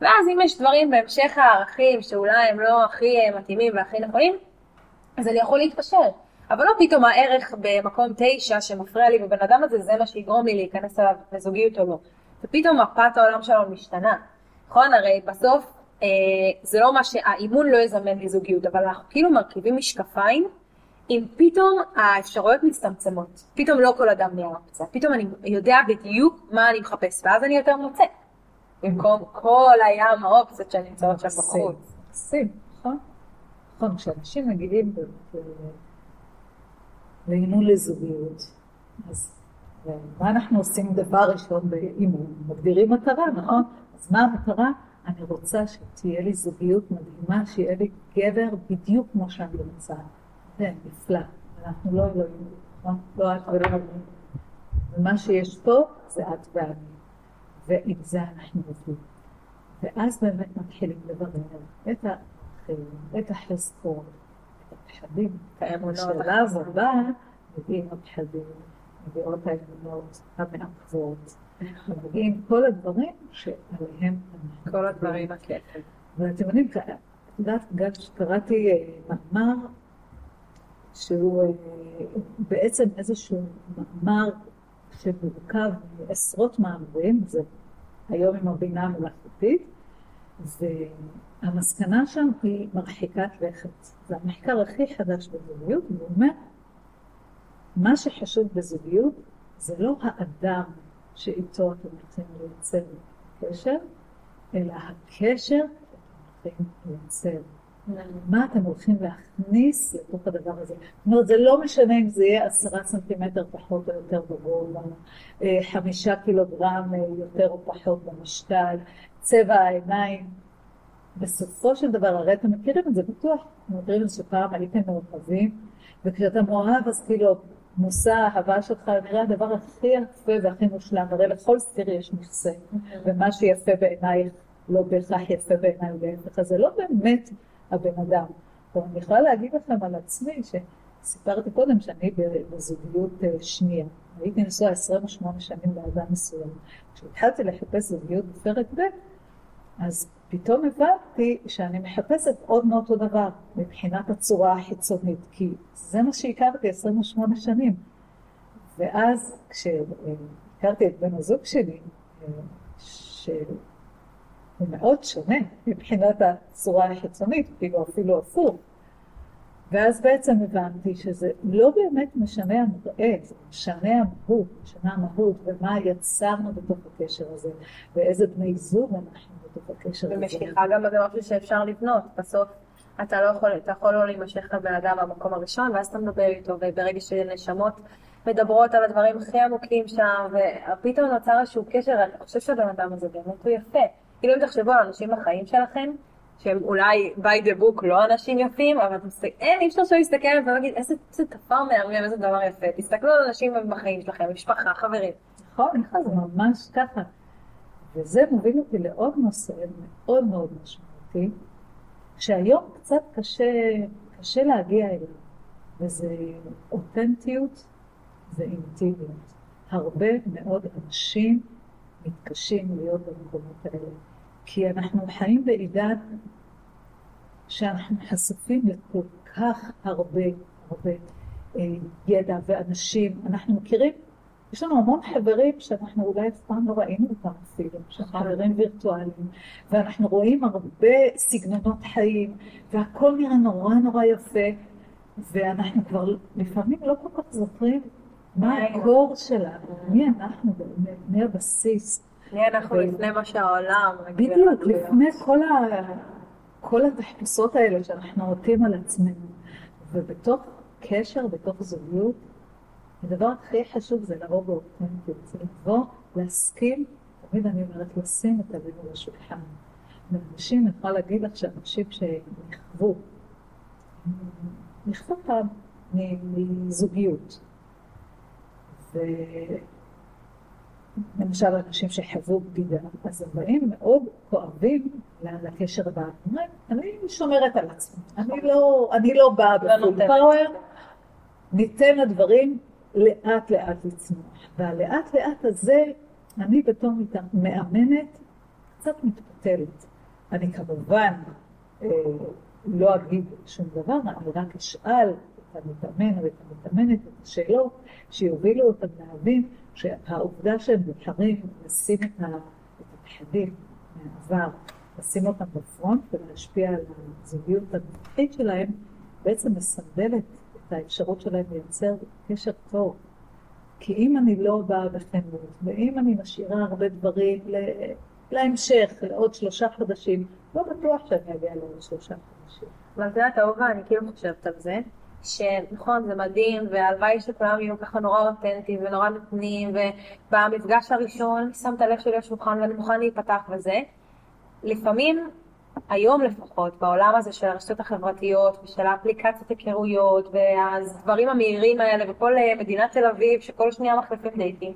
Speaker 1: ואז אם יש דברים בהמשך הערכים שאולי הם לא הכי אה, מתאימים והכי נכונים, אז אני יכול להתפשר. אבל לא פתאום הערך במקום תשע שמפריע לי בבן אדם הזה, זה מה שיגרום לי להיכנס אליו לזוגיות או לא. ופתאום מפת העולם שלנו משתנה. נכון? הרי בסוף אה, זה לא מה שהאימון לא יזמן לי זוגיות, אבל אנחנו כאילו מרכיבים משקפיים, אם פתאום האפשרויות מצטמצמות, פתאום לא כל אדם נהיה אופציה, פתאום אני יודע בדיוק מה אני מחפש, ואז אני יותר מוצא. במקום כל הים האופציות שנמצאות שם בחוץ.
Speaker 2: מקסים, נכון? נכון, כשאנשים מגיעים לאימון לזוגיות, אז מה אנחנו עושים דבר ראשון באימון? מגדירים מטרה, נכון? אז מה המטרה? אני רוצה שתהיה לי זוגיות מדהימה, שיהיה לי גבר בדיוק כמו שאני רוצה. זה נפלא, אנחנו לא אלוהים, נכון? לא את ולא אני. ומה שיש פה זה את ואני, ועם זה אנחנו עובדים. ואז באמת מתחילים לברר את הערכים, את החזקות, הפחדים. בשלב הבא מגיעים הפחדים, מגיעות האמונות המעכבות, מגיעים כל הדברים שעליהם.
Speaker 1: כל הדברים הכיפים.
Speaker 2: ואתם יודעים, את יודעת, גם כשקראתי אה, מאמר שהוא אה, בעצם איזשהו מאמר שמורכב מעשרות מאמרים, זה היום עם הבינה המלאכותית, והמסקנה שם היא מרחיקת לכת. זה המחקר הכי חדש בזוגיות, והוא אומר, מה שחשוב בזוגיות זה לא האדם שאיתו אתם רוצים לייצר קשר, אלא הקשר שאתם הולכים לייצר. מה אתם הולכים להכניס לתוך הדבר הזה. זאת אומרת, זה לא משנה אם זה יהיה עשרה סנטימטר פחות או יותר בגובה, אה, חמישה קילוגרם אה, יותר או פחות במשקל, צבע העיניים. בסופו של דבר, הרי אתם מכירים את זה בטוח, אתם מכירים את זה שפעם הייתם מאוהבים, וכשאתה מאוהב אז כאילו מושא האהבה שלך נראה הדבר הכי יפה והכי מושלם, הרי לכל סטיר יש מכסה, ומה שיפה בעינייך לא בהכרח יפה בעיניי ולהפך, זה לא באמת הבן אדם. אבל אני יכולה להגיד לכם על עצמי, שסיפרתי קודם שאני בזוגיות אה, שנייה. הייתי נשואה 28 שנים לאדם מסוים. כשהתחלתי לחפש זוגיות בפרק ב', אז פתאום הבנתי שאני מחפשת עוד מאותו דבר מבחינת הצורה החיצונית, כי זה מה שהכרתי 28 שנים. ואז כשהכרתי את בן הזוג שלי, אה, הוא מאוד שונה מבחינת הצורה החיצונית, כאילו אפילו הפוך. ואז בעצם הבנתי שזה לא באמת משנה המראה, זה משנה המהות, משנה המהות ומה יצרנו בתוך הקשר הזה, ואיזה בני זוג אנחנו בתוך הקשר הזה.
Speaker 1: ומשיכה גם זה משהו שאפשר לבנות, בסוף אתה לא יכול, אתה יכול לא להימשך לבן אדם במקום הראשון, ואז אתה מדבר איתו, וברגע שנשמות מדברות על הדברים הכי עמוקים שם, ופתאום נוצר איזשהו קשר, אני חושב שהבן אדם הזה באמת הוא יפה. כאילו אם תחשבו על אנשים בחיים שלכם, שהם אולי by the book לא אנשים יפים, אבל אתם מסתכלים, אין, אי אפשר שלא להסתכל עליהם ולהגיד איזה, איזה תפר מהמם, איזה דבר יפה. תסתכלו על אנשים בחיים שלכם, משפחה, חברים.
Speaker 2: נכון, זה ממש ככה. וזה מוביל אותי לעוד נושא מאוד מאוד משמעותי, שהיום קצת קשה, קשה להגיע אליו, וזה אותנטיות ואינטימיות. הרבה מאוד אנשים מתקשים להיות במקומות האלה. כי אנחנו חיים בעידן שאנחנו חשופים לכל כך הרבה, הרבה אה, ידע ואנשים. אנחנו מכירים, יש לנו המון חברים שאנחנו אולי אף פעם לא ראינו אותם אפילו, שהם. חברים וירטואליים, ואנחנו רואים הרבה סגנונות חיים, והכל נראה נורא נורא יפה, ואנחנו כבר לפעמים לא כל כך זוכרים מה הקור שלנו, מי אנחנו באמת, מי הבסיס.
Speaker 1: מי אנחנו לפני מה שהעולם...
Speaker 2: בדיוק, לפני כל, ה... כל התחפושות האלה שאנחנו עוטים על עצמנו. ובתוך קשר, בתוך זוגיות, הדבר הכי חשוב זה לבוא באותנטיות, זה לבוא, להסכים, תמיד אני אומרת, לשים את הלב על השולחן. ואנשים, אני יכולה להגיד לך שאנשים שנכוו, נכוו פעם מזוגיות. למשל אנשים שחוו בגידה, אז הם באים מאוד כואבים לקשר הבא. אומרים, אני שומרת על עצמי, אני לא, אני לא באה לא בפול פאוור, ניתן לדברים לאט לאט לצמוח. והלאט לאט הזה, אני בתור מאמנת קצת מתפתלת. אני כמובן אה, לא אגיד שום דבר, אני רק אשאל את המתאמן או את המתאמנת, את השאלות, שיובילו אותם להבין שהעובדה שהם בוחרים לשים את הפחדים מהעבר, לשים אותם בפרונט ולהשפיע על הזוגיות הנוכחית שלהם, בעצם מסנדלת האפשרות שלהם לייצר קשר טוב. כי אם אני לא באה בכנות, ואם אני משאירה הרבה דברים להמשך, לעוד שלושה חודשים, לא בטוח שאני אגיע לעוד שלושה חודשים.
Speaker 1: אבל את יודעת, אהובה, אני כאילו חושבת על זה, שנכון, זה מדהים, והלוואי שכולם יהיו ככה נורא אותנטיים ונורא נותנים, ובמפגש הראשון את הלב שלי על השולחן ואני מוכן להיפתח וזה. לפעמים, היום לפחות, בעולם הזה של הרשתות החברתיות ושל האפליקציות היכרויות והדברים המהירים האלה וכל אה, מדינת תל אביב שכל שנייה מחליפים דייטים,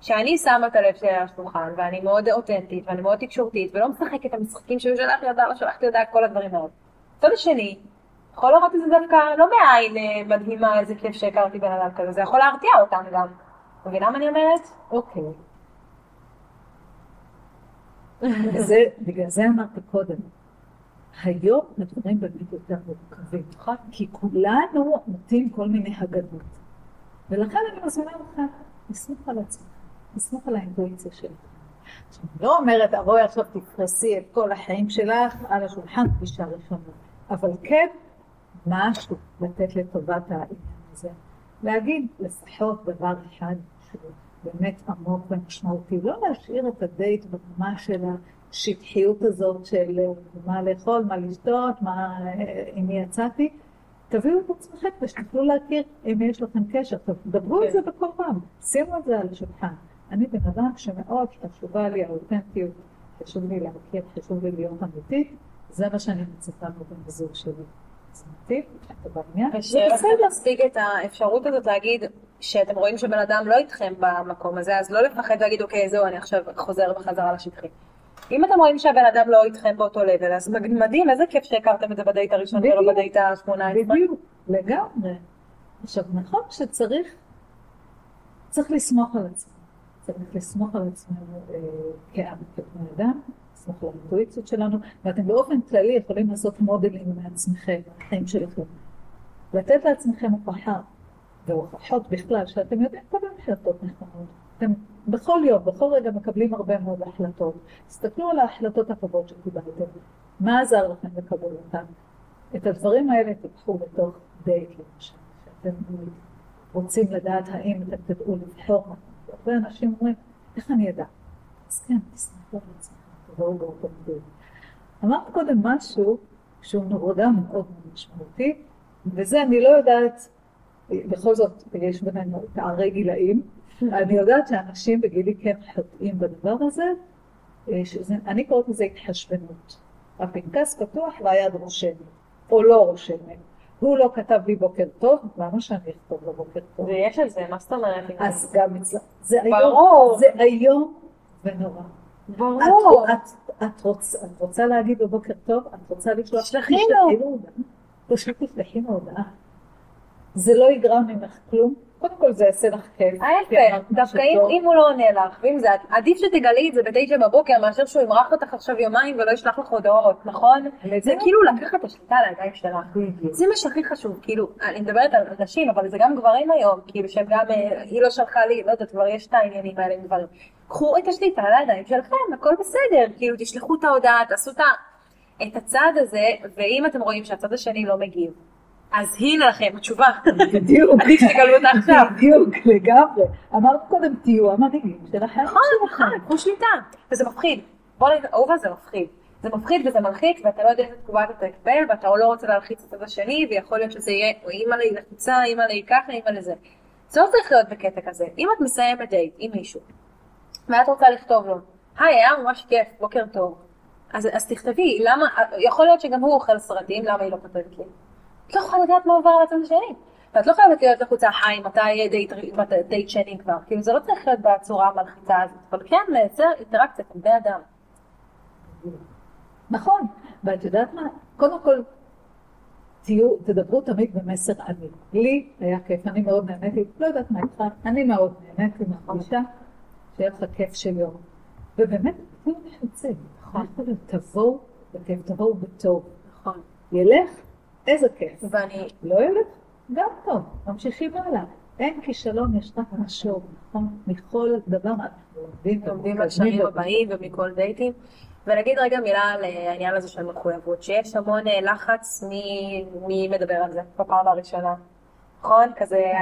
Speaker 1: שאני שמה את הלב שלי על השולחן ואני מאוד אותנטית ואני מאוד תקשורתית ולא משחקת את המשחקים שהוא שלח ידע, לא שלחתי ידע, כל הדברים האלה. הצד השני, יכול לראות את זה דווקא לא בעין אה, מדהימה, איזה כיף שהכרתי בן אדם כזה, זה יכול להרתיע אותם גם. מבינה מה אני אומרת?
Speaker 2: אוקיי. וזה, בגלל זה אמרתי קודם, היום הדברים באמת יותר מורכבים, נכון? כי כולנו נוטים כל מיני הגנות. ולכן אני מזמינה אותך לסמוך על עצמך, לסמוך על האינטואיציה שלך. לא אומרת, אבואי עכשיו תפרסי את כל החיים שלך על השולחן פגישה ראשונה, אבל כן, משהו לתת לטובת העניין הזה. להגיד לפחות דבר אחד באמת עמוק ומשמעותי, לא להשאיר את הדייט ברמה של השטחיות הזאת של מה לאכול, מה לשתות, מה, עם מי יצאתי, תביאו את עצמכם ושתוכלו להכיר אם יש לכם קשר, דברו את זה בכל פעם, שימו את זה על השולחן. אני בן אדם שמאוד חשובה לי האותנטיות, חשוב לי להכיר, חשוב לי להיות אמיתית, זה מה שאני מצפה מבן הזוג שלי.
Speaker 1: ושאין מספיק את האפשרות הזאת להגיד שאתם רואים שבן אדם לא איתכם במקום הזה, אז לא לפחד ולהגיד אוקיי זהו אני עכשיו חוזר בחזרה לשטחי. אם אתם רואים שהבן אדם לא איתכם באותו לבל, אז מדהים, איזה כיף שהכרתם את זה בדייט הראשון ולא בדייט ה-18.
Speaker 2: בדיוק, לגמרי. עכשיו נכון שצריך, צריך לסמוך על עצמנו, צריך לסמוך על עצמנו אה, כבני אדם, לסמוך על האינטואיציות שלנו, ואתם באופן כללי יכולים לעשות מודלים מעצמכם, מהחיים שלכם. לתת לעצמכם הוכחה, והוכחות בכלל, שאתם יודעים לקבל החלטות נכונות. אתם בכל יום, בכל רגע מקבלים הרבה מאוד החלטות. תסתכלו על ההחלטות הטובות שקיבלתם. מה עזר לכם לקבל אותן? את הדברים האלה תיקחו בתוך דייט למשל, שאתם רוצים לדעת האם אתם תדעו לבחור. הרבה אנשים אומרים, איך אני אדע? אז כן, תסתכלו על עצמכם. תבואו באותו גדול. אמרת קודם משהו שהוא נורדה מאוד משמעותי, וזה אני לא יודעת, בכל זאת יש בינינו פערי גילאים, אני יודעת שאנשים בגילי כן חוטאים בדבר הזה, שזה, אני קוראת לזה התחשבנות. הפנקס פתוח והיד רושמת, או לא רושמת. הוא לא כתב לי בוקר טוב, למה שאני אכתוב לו בוקר טוב?
Speaker 1: ויש על זה, מה זאת אומרת?
Speaker 2: אז גם אצלנו, זה היום, זה היום ונורא.
Speaker 1: ברור.
Speaker 2: את, את, את, רוצ, את רוצה להגיד בבוקר טוב? את רוצה לשלוח?
Speaker 1: תשלחי לו.
Speaker 2: פשוט תשלחי לו הודעה. זה לא יגרע ממך כלום. קודם כל זה יעשה לך כיף.
Speaker 1: ההפך, דווקא אם הוא לא עונה לך, ואם זה, עדיף שתגלי את זה בתשע בבוקר מאשר שהוא ימרח אותך עכשיו יומיים ולא ישלח לך הודעות, נכון? זה כאילו לקחת את השליטה לידיים שלך. זה מה שהכי חשוב, כאילו, אני מדברת על נשים, אבל זה גם גברים היום, כאילו שהם גם, אה, היא לא שלחה לי, לא יודעת, כבר יש את העניינים האלה עם גברים. קחו את השליטה לידיים שלכם, הכל בסדר, כאילו תשלחו את ההודעה, תעשו את הצעד הזה, ואם אתם רואים שהצד השני לא מגיב, אז הנה לכם התשובה.
Speaker 2: בדיוק.
Speaker 1: עדיף שתגלו אותה עכשיו.
Speaker 2: בדיוק, לגמרי. אמרת קודם, תהיו המנהיגים של החיים
Speaker 1: נכון, נכון, קחו שליטה. וזה מפחיד. בוא נגיד, אהובה זה מפחיד. זה מפחיד וזה מלחיץ, ואתה לא יודע איזה תגובה אתה תקבל, ואתה לא רוצה להלחיץ את השני, ויכול להיות שזה יהיה, או אימא לי לחוצה, אימא לי ככה, אימא לזה. זה לא צריך להיות בקטע כזה. אם את מסיימת דייט עם מישהו, ואת רוצה לכתוב לו, היי, היה ממש כיף, בוקר טוב. אז, אז תכתבי, למה, יכול להיות שגם הוא אוכל סרטים, למה היא לא כותבת לי? את לא יכולה לדעת מה עובר על הצד השני. ואת לא חייבת להיות לחוצה, היי, מתי יהיה דייט, דייט שני כבר. כאילו זה לא צריך להיות בצורה המלחיצה הזאת, אבל כן לייצר אינטראקציה עם בני אדם.
Speaker 2: נכון, ואת יודעת מה? קודם כל, תהיו, תדברו תמיד במסר אני. לי היה כיף, אני מאוד נהניתי, לא יודעת מה איתך, אני מאוד נהניתי מהפגישה, שיהיה לך כיף של יום. ובאמת, תהיו נחוצים. נכון. תבואו בכיף, תבואו בטוב.
Speaker 1: נכון.
Speaker 2: ילך איזה כיף.
Speaker 1: ואני...
Speaker 2: לא ילך? גם טוב, ממשיכים הלאה. אין כישלון, יש רק משוב, נכון? מכל דבר אנחנו לומדים
Speaker 1: לומדים על שנים הבאים ומכל דייטים. ונגיד רגע מילה על אה, העניין הזה של מחויבות, שיש המון אה, לחץ מי מדבר על זה בפעם הראשונה, נכון? כזה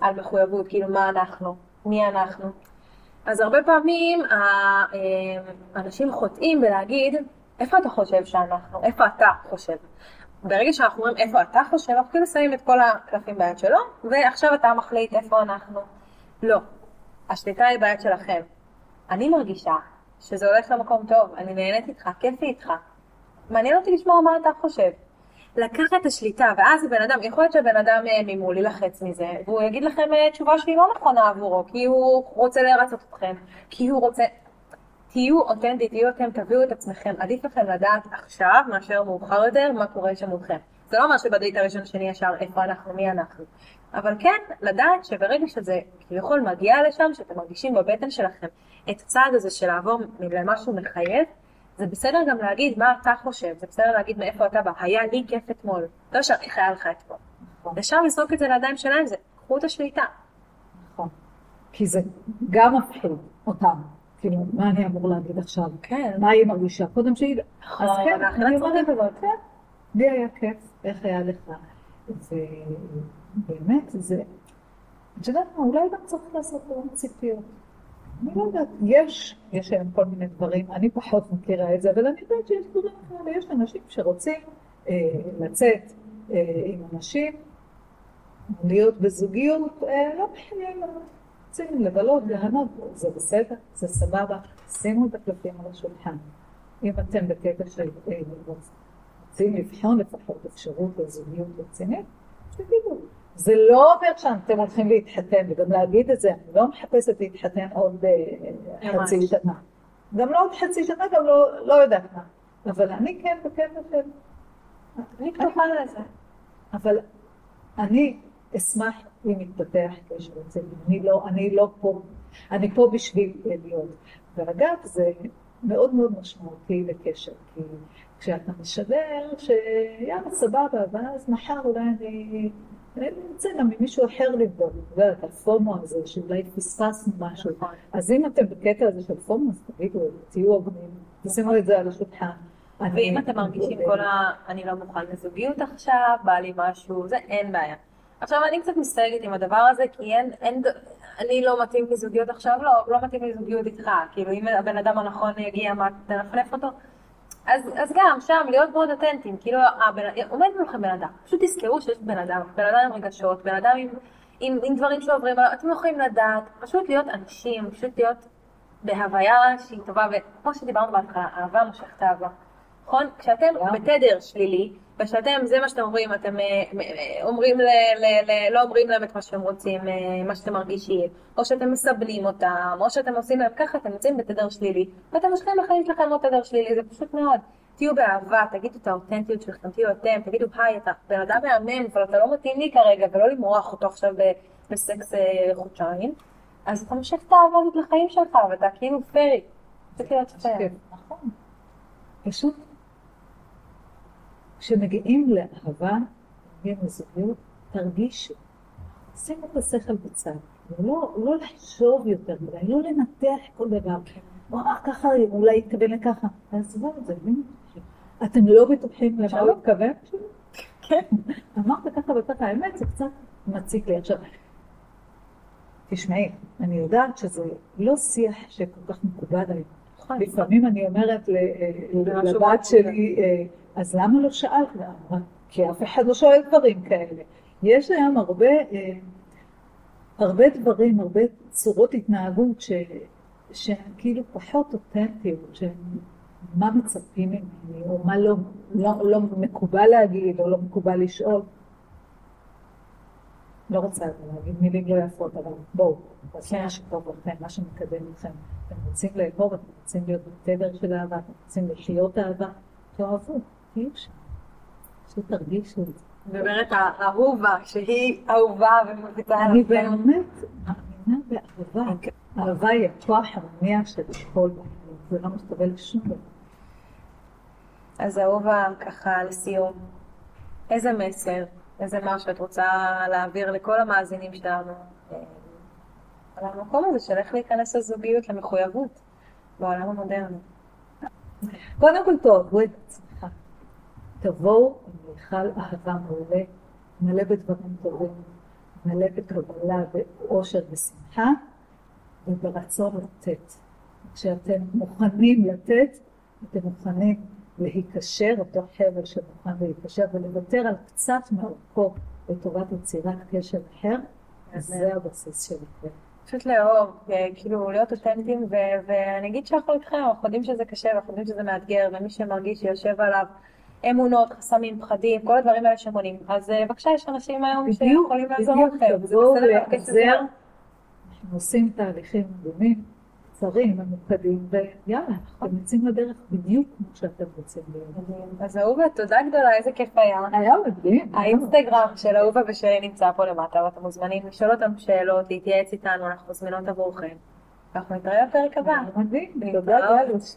Speaker 1: על מחויבות, כאילו מה אנחנו, מי אנחנו. אז הרבה פעמים האנשים חוטאים בלהגיד, איפה אתה חושב שאנחנו, איפה אתה חושב. ברגע שאנחנו אומרים איפה אתה חושב, אנחנו כאילו שמים את כל הקלפים ביד שלו, ועכשיו אתה מחליט איפה אנחנו. לא, השליטה היא ביד שלכם. אני מרגישה שזה הולך למקום טוב, אני נהנית איתך, כיף לי איתך. מעניין אותי לשמוע מה אתה חושב. לקחת את השליטה, ואז הבן אדם, יכול להיות שהבן אדם אה, ממול יילחץ מזה, והוא יגיד לכם אה, תשובה שהיא לא נכונה עבורו, כי הוא רוצה לרצות אתכם, כי הוא רוצה... תהיו אותנטי, תהיו אתם, תביאו את עצמכם. עדיף לכם לדעת עכשיו מאשר מאוחר יותר מה קורה שם מולכם. זה לא אומר שבדייט הראשון שני ישר איפה אנחנו, מי אנחנו. אבל כן, לדעת שברגע שזה כביכול מגיע לשם, שאתם מרגישים בבטן שלכם את הצעד הזה של לעבור למשהו מחייב, זה בסדר גם להגיד מה אתה חושב, זה בסדר להגיד מאיפה אתה בא, היה לי כיף אתמול, לא ישר איך היה לך אתמול. נכון. ישר לזרוק את זה לידיים שלהם, זה קחו את השליטה.
Speaker 2: נכון. כי זה גם מפחיד אותם. כאילו, מה אני אמור להגיד עכשיו? כן. מה היא מרגישה? קודם שהיא...
Speaker 1: אז כן, אני אומרת,
Speaker 2: כן, לי היה כיף, איך היה לך? ובאמת, זה... את יודעת מה, אולי גם צריך לעשות דברים ציפיות. אני לא יודעת, יש, יש היום כל מיני דברים, אני פחות מכירה את זה, אבל אני יודעת שיש דברים כאלה, יש אנשים שרוצים אה, לצאת אה, עם אנשים, להיות בזוגיות, אה, לא מכירים, רוצים לבלות, ליהנות, זה בסדר, זה סבבה, שימו את הקלפים על השולחן. אם אתם בקטע של אה, רוצים לבחון לפחות אפשרות לזוגיות רצינית, תגידו. זה לא אומר שאתם הולכים להתחתן, וגם להגיד את זה, אני לא מחפשת להתחתן עוד אה, חצי שנה. גם לא עוד חצי שנה, גם לא, לא יודעת מה. אבל אני כן בקטע של...
Speaker 1: אני פתוחה לזה.
Speaker 2: אבל אני אשמח יתפתח קשר אצלי. אני לא, אני לא פה, אני פה בשביל להיות. ואגב, זה מאוד מאוד משמעותי לקשר, כי כשאתה משדר שיאללה סבבה, ואז מחר אולי אני... אני רוצה גם ממישהו אחר לבדוק, את יודעת, הפומו הזה, שאולי פספסנו משהו. נכון. אז אם אתם בקטע הזה של פומו, אז תגידו, תהיו הוגנים, תשימו את זה על השולחן.
Speaker 1: ואם אתם מרגישים כל ה... אני לא מוכן לזוגיות עכשיו, בא לי משהו, זה אין בעיה. עכשיו אני קצת מסתייגת עם הדבר הזה, כי אין, אין, אני לא מתאים לזוגיות עכשיו, לא, לא מתאים לזוגיות איתך, כאילו אם הבן אדם הנכון יגיע, מה, תנפנף אותו? אז, אז גם שם להיות מאוד אותנטיים, כאילו הבן, עומד מולכם בן אדם, פשוט תזכרו שיש בן אדם, בן אדם עם רגשות, בן אדם עם, עם, עם דברים שעוברים, אתם יכולים לדעת, פשוט להיות אנשים, פשוט להיות בהוויה שהיא טובה, וכמו שדיברנו בהתחלה, אהבה מושכת אהבה, נכון? כשאתם בתדר שלילי, ושאתם, זה מה שאתם אומרים, אתם אה, אה, אומרים, ל, ל, ל, לא אומרים להם את מה שהם רוצים, אה, מה שאתם מרגישים, או שאתם מסבלים אותם, או שאתם עושים להם ככה, אתם יוצאים בתדר שלילי, ואתם מושכים לחיים שלכם עוד תדר שלילי, זה פשוט מאוד. תהיו באהבה, תגידו את האותנטיות שלכם, תהיו אתם, תגידו היי, אתה בן אדם מהמם, אבל אתה לא מתאים לי כרגע, ולא למרוח אותו עכשיו בסקס חודשיים, אז אתה מושך את האהבה הזאת לחיים שלך, ואתה כאילו פרי. זה כאילו פייר. נכון.
Speaker 2: פשוט כשמגיעים לאהבה, מגיעים לזוגיות, תרגישו. שימו את השכל בצד. לא, לא לחשוב יותר מדי, לא לנתח כל דבר. או ככה, אולי יתקבל לככה. תעזבו את זה, אתם לא בטוחים למה הוא התכוון? כן. אמרת ככה וככה, האמת זה קצת מציק לי. עכשיו, תשמעי, אני יודעת שזה לא שיח שכל כך מקובל עליי. נכון. לפעמים אני אומרת לבת שלי, אז למה לא שאלת? כי אף אחד לא שואל דברים כאלה. יש היום הרבה, אה, הרבה דברים, הרבה צורות התנהגות ש, שהן כאילו פחות אותנטיות, שהן מה מצפים ממני, או מה לא, לא, לא מקובל להגיד, או לא מקובל לשאול. לא רוצה להגיד מילים לא יפות, אבל בואו, תעשו מה שטוב לכם, מה שמקדם אתכם. אתם רוצים לאהוב, אתם רוצים להיות בתדר של אהבה, אתם רוצים לחיות אהבה, תאהבו. שם, פשוט תרגישו את זה.
Speaker 1: מדברת האהובה, שהיא אהובה ומביטה
Speaker 2: עליו. אני באמת מאמינה באהבה. אוקיי. אהבה היא הכוח המניע של כל בחיים, זה לא מסתבל לשום דבר.
Speaker 1: אז אהובה, ככה לסיום, איזה מסר איזה משהו את רוצה להעביר לכל המאזינים שלנו אה, על המקום הזה של איך להיכנס לזוגיות, למחויבות בעולם המודרני.
Speaker 2: קודם כל תאהבו את עצמך. תבואו מיכל אהבה מעולה, מלא בדברים טובים, מלא בקבלה, באושר ושמחה, וברצון לתת. כשאתם מוכנים לתת, אתם מוכנים להיקשר, אותו חבל שמוכן להיקשר, ולוותר על קצת מאורכו לטובת יצירת קשר אחר, אז זה הבסיס שלכם.
Speaker 1: פשוט לאהוב, כאילו להיות אותנטיים, ואני אגיד שאנחנו איתכם, אנחנו יודעים שזה קשה, ואנחנו יודעים שזה מאתגר, ומי שמרגיש שיושב עליו אמונות, חסמים, פחדים, כל הדברים האלה שמונים. אז אה, בבקשה, יש אנשים היום שיכולים לעזור לכם.
Speaker 2: בדיוק, תבואו להיעזר, אנחנו עושים תהליכים דומים. קצרים, ממוקדים, ויאללה, אתם יוצאים לדרך בדיוק כמו שאתם רוצים להיות.
Speaker 1: אז אהובה, תודה גדולה, איזה כיף היה.
Speaker 2: היה מדהים.
Speaker 1: האינסטגרם של אהובה ושלי נמצא פה למטה, ואתם מוזמנים לשאול אותנו שאלות, להתייעץ איתנו, אנחנו מזמינות עבורכם. ואנחנו נתראה בפרק הבא.
Speaker 2: מדהים, תודה גלוש.